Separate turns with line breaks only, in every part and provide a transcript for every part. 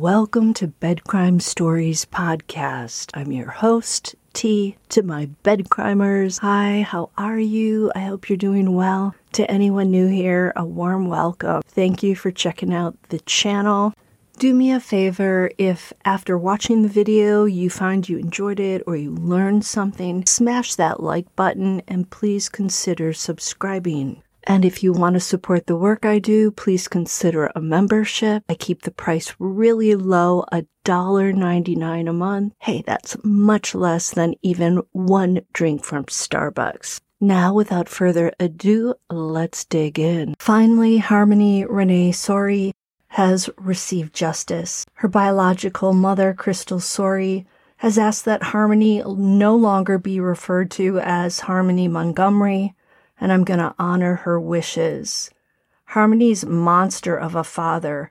Welcome to Bedcrime Stories Podcast. I'm your host, T, to my bedcrimers. Hi, how are you? I hope you're doing well. To anyone new here, a warm welcome. Thank you for checking out the channel. Do me a favor if after watching the video you find you enjoyed it or you learned something, smash that like button and please consider subscribing. And if you want to support the work I do, please consider a membership. I keep the price really low, $1.99 a month. Hey, that's much less than even one drink from Starbucks. Now, without further ado, let's dig in. Finally, Harmony Renee Sorey has received justice. Her biological mother, Crystal Sorey, has asked that Harmony no longer be referred to as Harmony Montgomery and I'm going to honor her wishes. Harmony's monster of a father,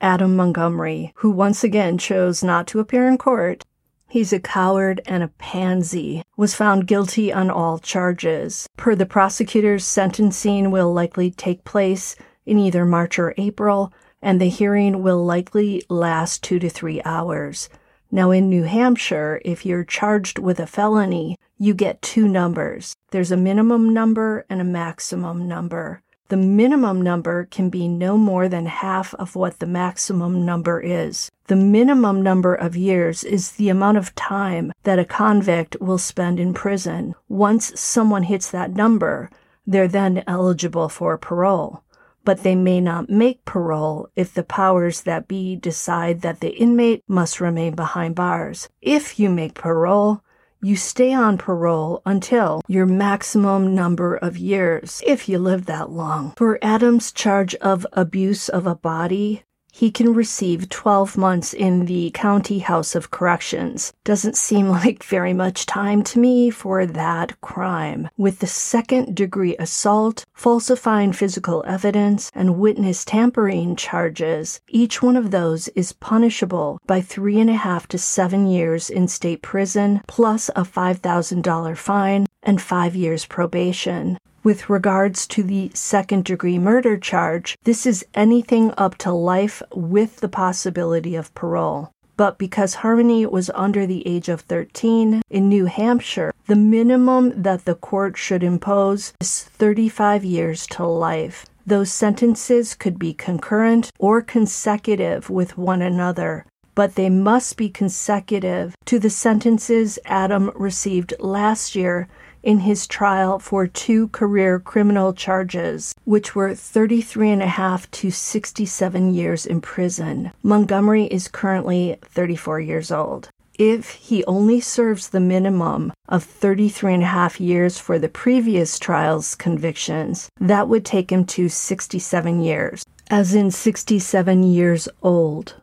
Adam Montgomery, who once again chose not to appear in court, he's a coward and a pansy, was found guilty on all charges. Per the prosecutor's sentencing will likely take place in either March or April, and the hearing will likely last two to three hours. Now, in New Hampshire, if you're charged with a felony, you get two numbers. There's a minimum number and a maximum number. The minimum number can be no more than half of what the maximum number is. The minimum number of years is the amount of time that a convict will spend in prison. Once someone hits that number, they're then eligible for parole but they may not make parole if the powers that be decide that the inmate must remain behind bars. If you make parole, you stay on parole until your maximum number of years, if you live that long. For Adam's charge of abuse of a body, he can receive 12 months in the County House of Corrections. Doesn't seem like very much time to me for that crime. With the second degree assault, falsifying physical evidence, and witness tampering charges, each one of those is punishable by three and a half to seven years in state prison, plus a $5,000 fine and five years probation. With regards to the second degree murder charge, this is anything up to life with the possibility of parole. But because Harmony was under the age of 13 in New Hampshire, the minimum that the court should impose is 35 years to life. Those sentences could be concurrent or consecutive with one another, but they must be consecutive to the sentences Adam received last year in his trial for two career criminal charges, which were 33 and a half to 67 years in prison. Montgomery is currently 34 years old. If he only serves the minimum of 33 and a half years for the previous trial's convictions, that would take him to 67 years, as in 67 years old.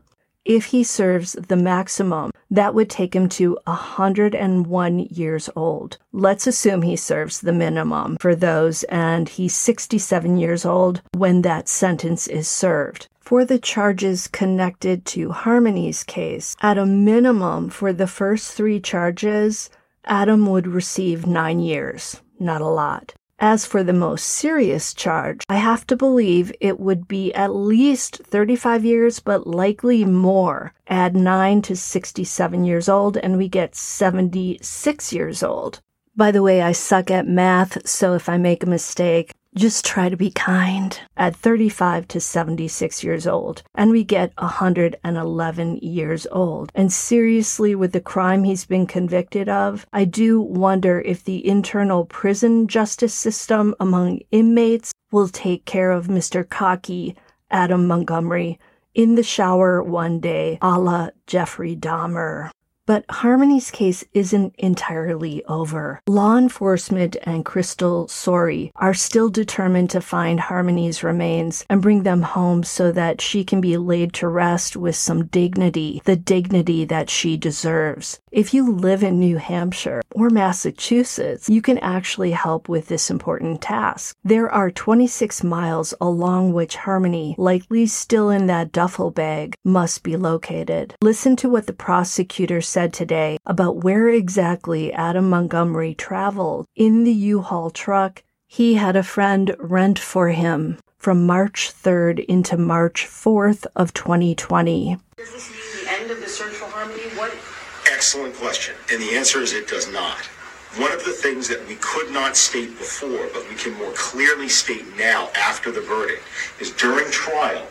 If he serves the maximum, that would take him to 101 years old. Let's assume he serves the minimum for those and he's 67 years old when that sentence is served. For the charges connected to Harmony's case, at a minimum for the first three charges, Adam would receive nine years. Not a lot. As for the most serious charge, I have to believe it would be at least 35 years, but likely more. Add 9 to 67 years old, and we get 76 years old. By the way, I suck at math, so if I make a mistake, just try to be kind. At 35 to 76 years old, and we get 111 years old. And seriously, with the crime he's been convicted of, I do wonder if the internal prison justice system among inmates will take care of Mr. Cocky Adam Montgomery in the shower one day, a la Jeffrey Dahmer. But Harmony's case isn't entirely over. Law enforcement and Crystal Sorey are still determined to find Harmony's remains and bring them home so that she can be laid to rest with some dignity, the dignity that she deserves. If you live in New Hampshire or Massachusetts, you can actually help with this important task. There are 26 miles along which Harmony, likely still in that duffel bag, must be located. Listen to what the prosecutor said today about where exactly Adam Montgomery traveled in the U Haul truck he had a friend rent for him from March 3rd into March 4th of 2020.
Does this mean the end of the search for Harmony? What?
Excellent question. And the answer is it does not. One of the things that we could not state before, but we can more clearly state now after the verdict, is during trial,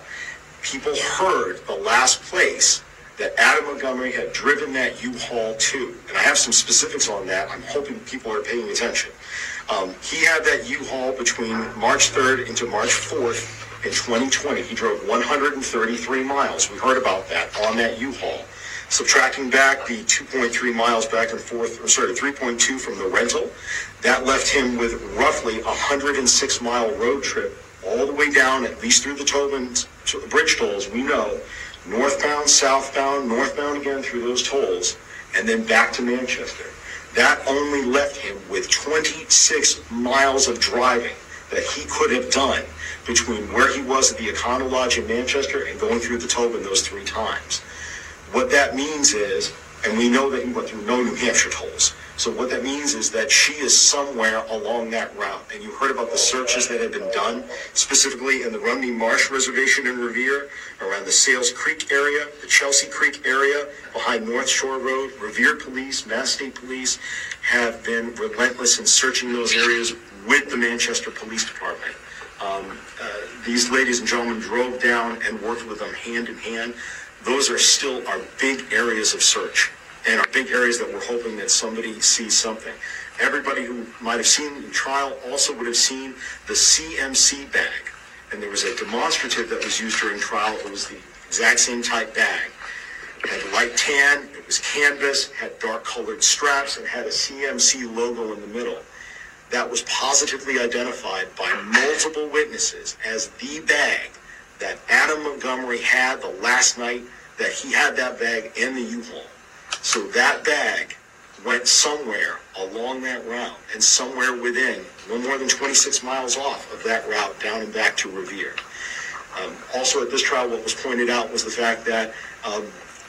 people heard the last place that Adam Montgomery had driven that U-Haul to. And I have some specifics on that. I'm hoping people are paying attention. Um, he had that U-Haul between March 3rd into March 4th in 2020. He drove 133 miles. We heard about that on that U-Haul. Subtracting back the 2.3 miles back and forth, or sorry, 3.2 from the rental, that left him with roughly a 106 mile road trip all the way down, at least through the Tobin bridge tolls, we know, northbound, southbound, northbound again through those tolls, and then back to Manchester. That only left him with 26 miles of driving that he could have done between where he was at the Econo Lodge in Manchester and going through the Tobin those three times. What that means is, and we know that went through no New Hampshire tolls. So what that means is that she is somewhere along that route. And you heard about the searches that have been done, specifically in the Rumney Marsh Reservation in Revere, around the Sales Creek area, the Chelsea Creek area, behind North Shore Road. Revere Police, Mass State Police have been relentless in searching those areas with the Manchester Police Department. Um, uh, these ladies and gentlemen drove down and worked with them hand in hand. Those are still our big areas of search and our big areas that we're hoping that somebody sees something. Everybody who might have seen the trial also would have seen the CMC bag. And there was a demonstrative that was used during trial. It was the exact same type bag. It had light tan, it was canvas, had dark colored straps, and had a CMC logo in the middle. That was positively identified by multiple witnesses as the bag that Adam Montgomery had the last night that he had that bag in the U-Haul. So that bag went somewhere along that route and somewhere within, no more than 26 miles off of that route down and back to Revere. Um, also at this trial, what was pointed out was the fact that um,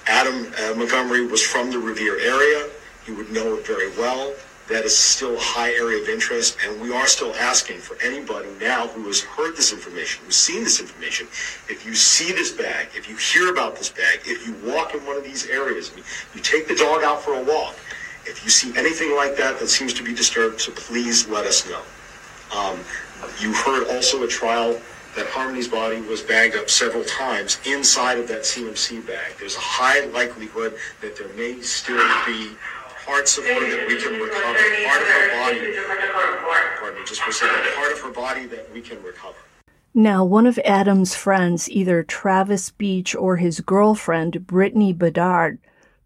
Adam uh, Montgomery was from the Revere area. He would know it very well that is still a high area of interest, and we are still asking for anybody now who has heard this information, who's seen this information, if you see this bag, if you hear about this bag, if you walk in one of these areas, you take the dog out for a walk, if you see anything like that that seems to be disturbed, so please let us know. Um, you heard also a trial that Harmony's body was bagged up several times inside of that CMC bag. There's a high likelihood that there may still be parts of her that we can recover, part of her body, pardon me, just for a second, part of her body that we can recover.
Now, one of Adam's friends, either Travis Beach or his girlfriend, Brittany Bedard,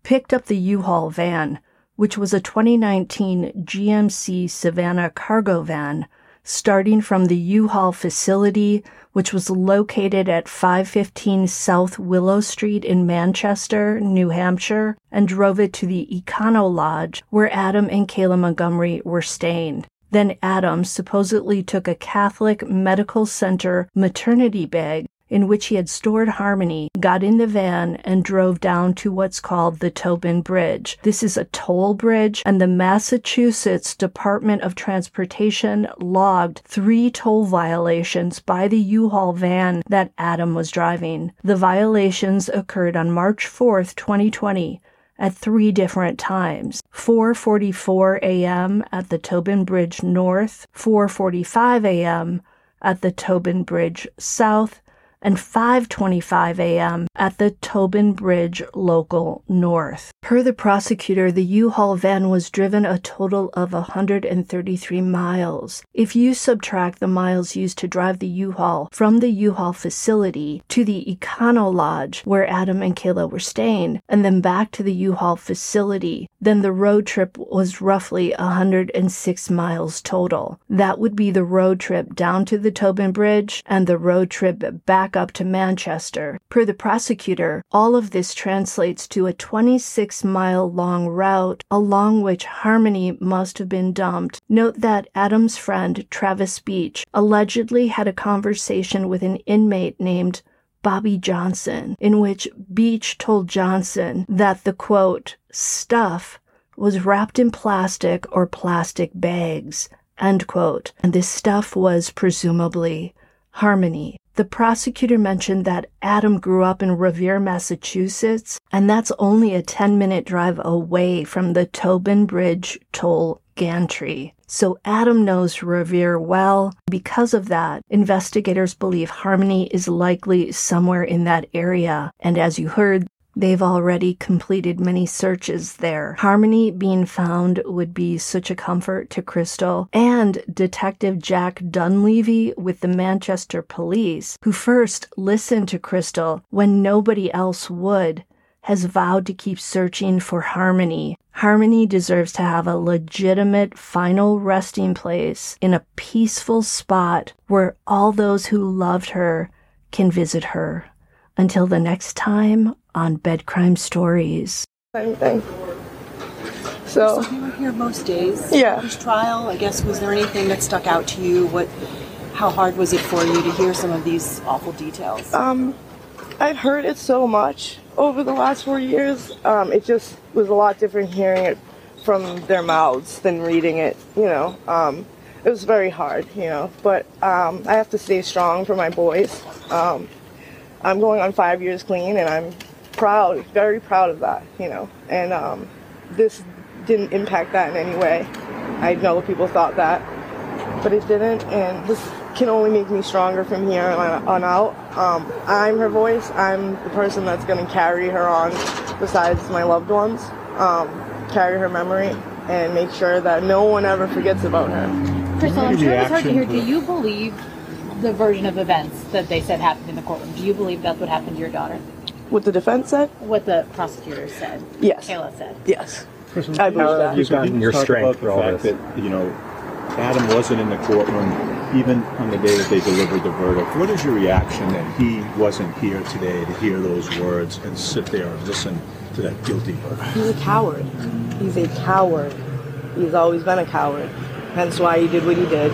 picked up the U-Haul van, which was a 2019 GMC Savana cargo van, starting from the U-Haul facility which was located at 515 South Willow Street in Manchester, New Hampshire, and drove it to the Econo Lodge where Adam and Kayla Montgomery were staying. Then Adam supposedly took a Catholic Medical Center maternity bag in which he had stored Harmony, got in the van, and drove down to what's called the Tobin Bridge. This is a toll bridge, and the Massachusetts Department of Transportation logged three toll violations by the U-Haul van that Adam was driving. The violations occurred on March 4th, 2020 at three different times 4:44 a.m. at the Tobin Bridge North, 4:45 a.m. at the Tobin Bridge South, and 5:25 a.m. at the Tobin Bridge Local North. Per the prosecutor, the U-Haul van was driven a total of 133 miles. If you subtract the miles used to drive the U-Haul from the U-Haul facility to the Econo Lodge where Adam and Kayla were staying and then back to the U-Haul facility, then the road trip was roughly 106 miles total. That would be the road trip down to the Tobin Bridge and the road trip back back up to Manchester. Per the prosecutor, all of this translates to a 26 mile long route along which Harmony must have been dumped. Note that Adam's friend, Travis Beach, allegedly had a conversation with an inmate named Bobby Johnson, in which Beach told Johnson that the quote, stuff was wrapped in plastic or plastic bags, end quote, and this stuff was presumably Harmony. The prosecutor mentioned that Adam grew up in Revere, Massachusetts, and that's only a 10 minute drive away from the Tobin Bridge toll gantry. So Adam knows Revere well. Because of that, investigators believe Harmony is likely somewhere in that area. And as you heard, They've already completed many searches there. Harmony being found would be such a comfort to Crystal and Detective Jack Dunleavy with the Manchester Police, who first listened to Crystal when nobody else would, has vowed to keep searching for Harmony. Harmony deserves to have a legitimate final resting place in a peaceful spot where all those who loved her can visit her. Until the next time on Bed Crime Stories.
Same thing. So,
So you were here most days.
Yeah.
This trial, I guess, was there anything that stuck out to you? What, how hard was it for you to hear some of these awful details?
um, I've heard it so much over the last four years. Um, it just was a lot different hearing it from their mouths than reading it. You know, um, it was very hard. You know, but um, I have to stay strong for my boys. Um, I'm going on five years clean, and I'm proud, very proud of that. You know, and um, this didn't impact that in any way. I know people thought that, but it didn't, and this can only make me stronger from here on, on out. Um, I'm her voice. I'm the person that's going to carry her on, besides my loved ones. Um, carry her memory and make sure that no one ever forgets about her.
Crystal, I'm
Any
sure it's hard to hear. Do you believe the version of events that they said happened in the courtroom? Do you believe that's what happened to your daughter?
What the defense said?
What the prosecutors said?
Yes.
Kayla said.
Yes.
Crystal,
I believe
how
that.
have you
So can
gotten your strength
about
for
the
all
fact
this?
that you know Adam wasn't in the courtroom even on the day that they delivered the verdict. What is your reaction that he wasn't here today to hear those words and sit there and listen to that guilty verdict?
He's a coward. He's a coward. He's always been a coward. Hence why he did what he did.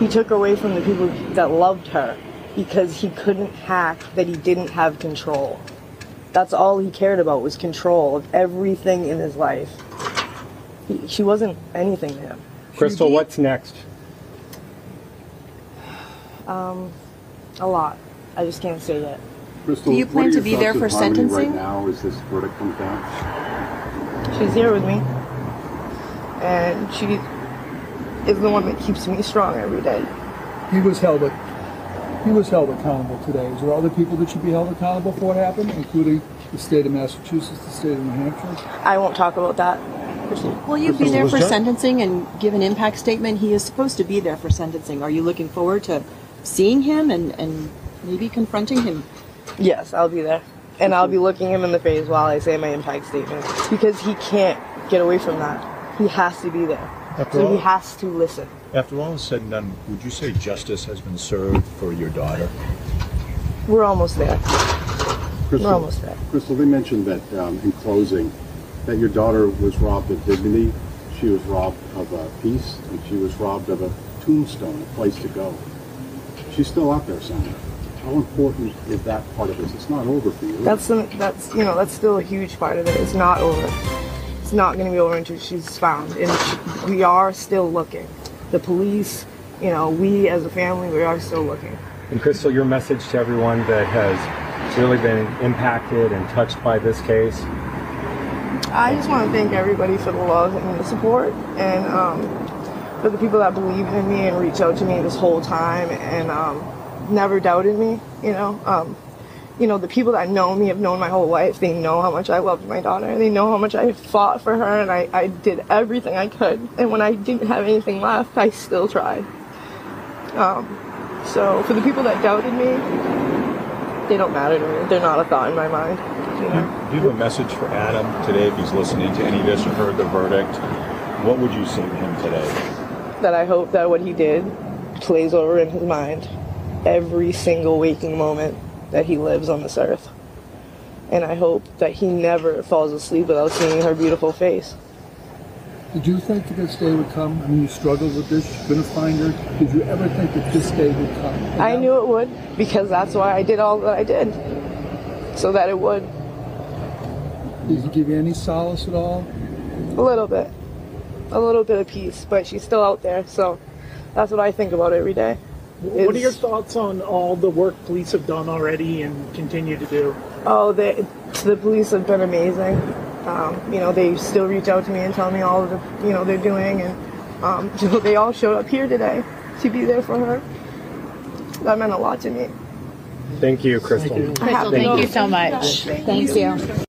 He took away from the people that loved her because he couldn't hack that he didn't have control. That's all he cared about was control of everything in his life. He, she wasn't anything to him.
Crystal, what's next?
Um, A lot. I just can't say yet.
Crystal,
Do you plan to be there for sentencing?
Right now, as this verdict comes down.
She's here with me. And she is the one that keeps me strong every day.
He was held, he was held accountable today. Is there other people that should be held accountable for what happened, including the state of Massachusetts, the state of New Hampshire?
I won't talk about that.
Will you be there for sentencing and give an impact statement? He is supposed to be there for sentencing. Are you looking forward to seeing him and, and maybe confronting him?
Yes, I'll be there. And I'll be looking him in the face while I say my impact statement. Because he can't get away from that. He has to be there.
After
So
all-
he has to listen.
After all is said and done, would you say justice has been served for your daughter?
We're almost there.
Crystal,
We're almost there.
Crystal, they mentioned that um, in closing, that your daughter was robbed of dignity, she was robbed of a peace, and she was robbed of a tombstone, a place to go. She's still out there somewhere. How important is that part of this? It's not over for you.
That's the, that's you know that's still a huge part of it. It's not over. It's not going to be over until she's found, and she, we are still looking. The police, you know, we as a family, we are still looking.
And Crystal, your message to everyone that has really been impacted and touched by this case.
I just want to thank everybody for the love and the support, and um, for the people that believed in me and reached out to me this whole time and um, never doubted me. You know, um, you know the people that know me have known my whole life. They know how much I loved my daughter. They know how much I fought for her, and I, I did everything I could. And when I didn't have anything left, I still tried. Um, so for the people that doubted me, they don't matter to me. They're not a thought in my mind. You know?
Do you have a message for Adam today if he's listening to any of this or heard the verdict? What would you say to him today?
that I hope that what he did plays over in his mind every single waking moment that he lives on this earth. And I hope that he never falls asleep without seeing her beautiful face.
Did you think that this day would come? I mean, you struggled with this, you couldn't find her. Did you ever think that this day would come?
I knew it would because that's why I did all that I did. So that it would.
Did he give you any solace at all?
A little bit. A little bit of peace, but she's still out there, so that's what I think about every day.
What are your thoughts on all the work police have done already and continue to do?
Oh, they, the police have been amazing. Um, you know, they still reach out to me and tell me all of the, you know, they're doing, and um, you they all showed up here today to be there for her. That meant a lot to me.
Thank you, Crystal.
Crystal, thank you so much.
Thank you.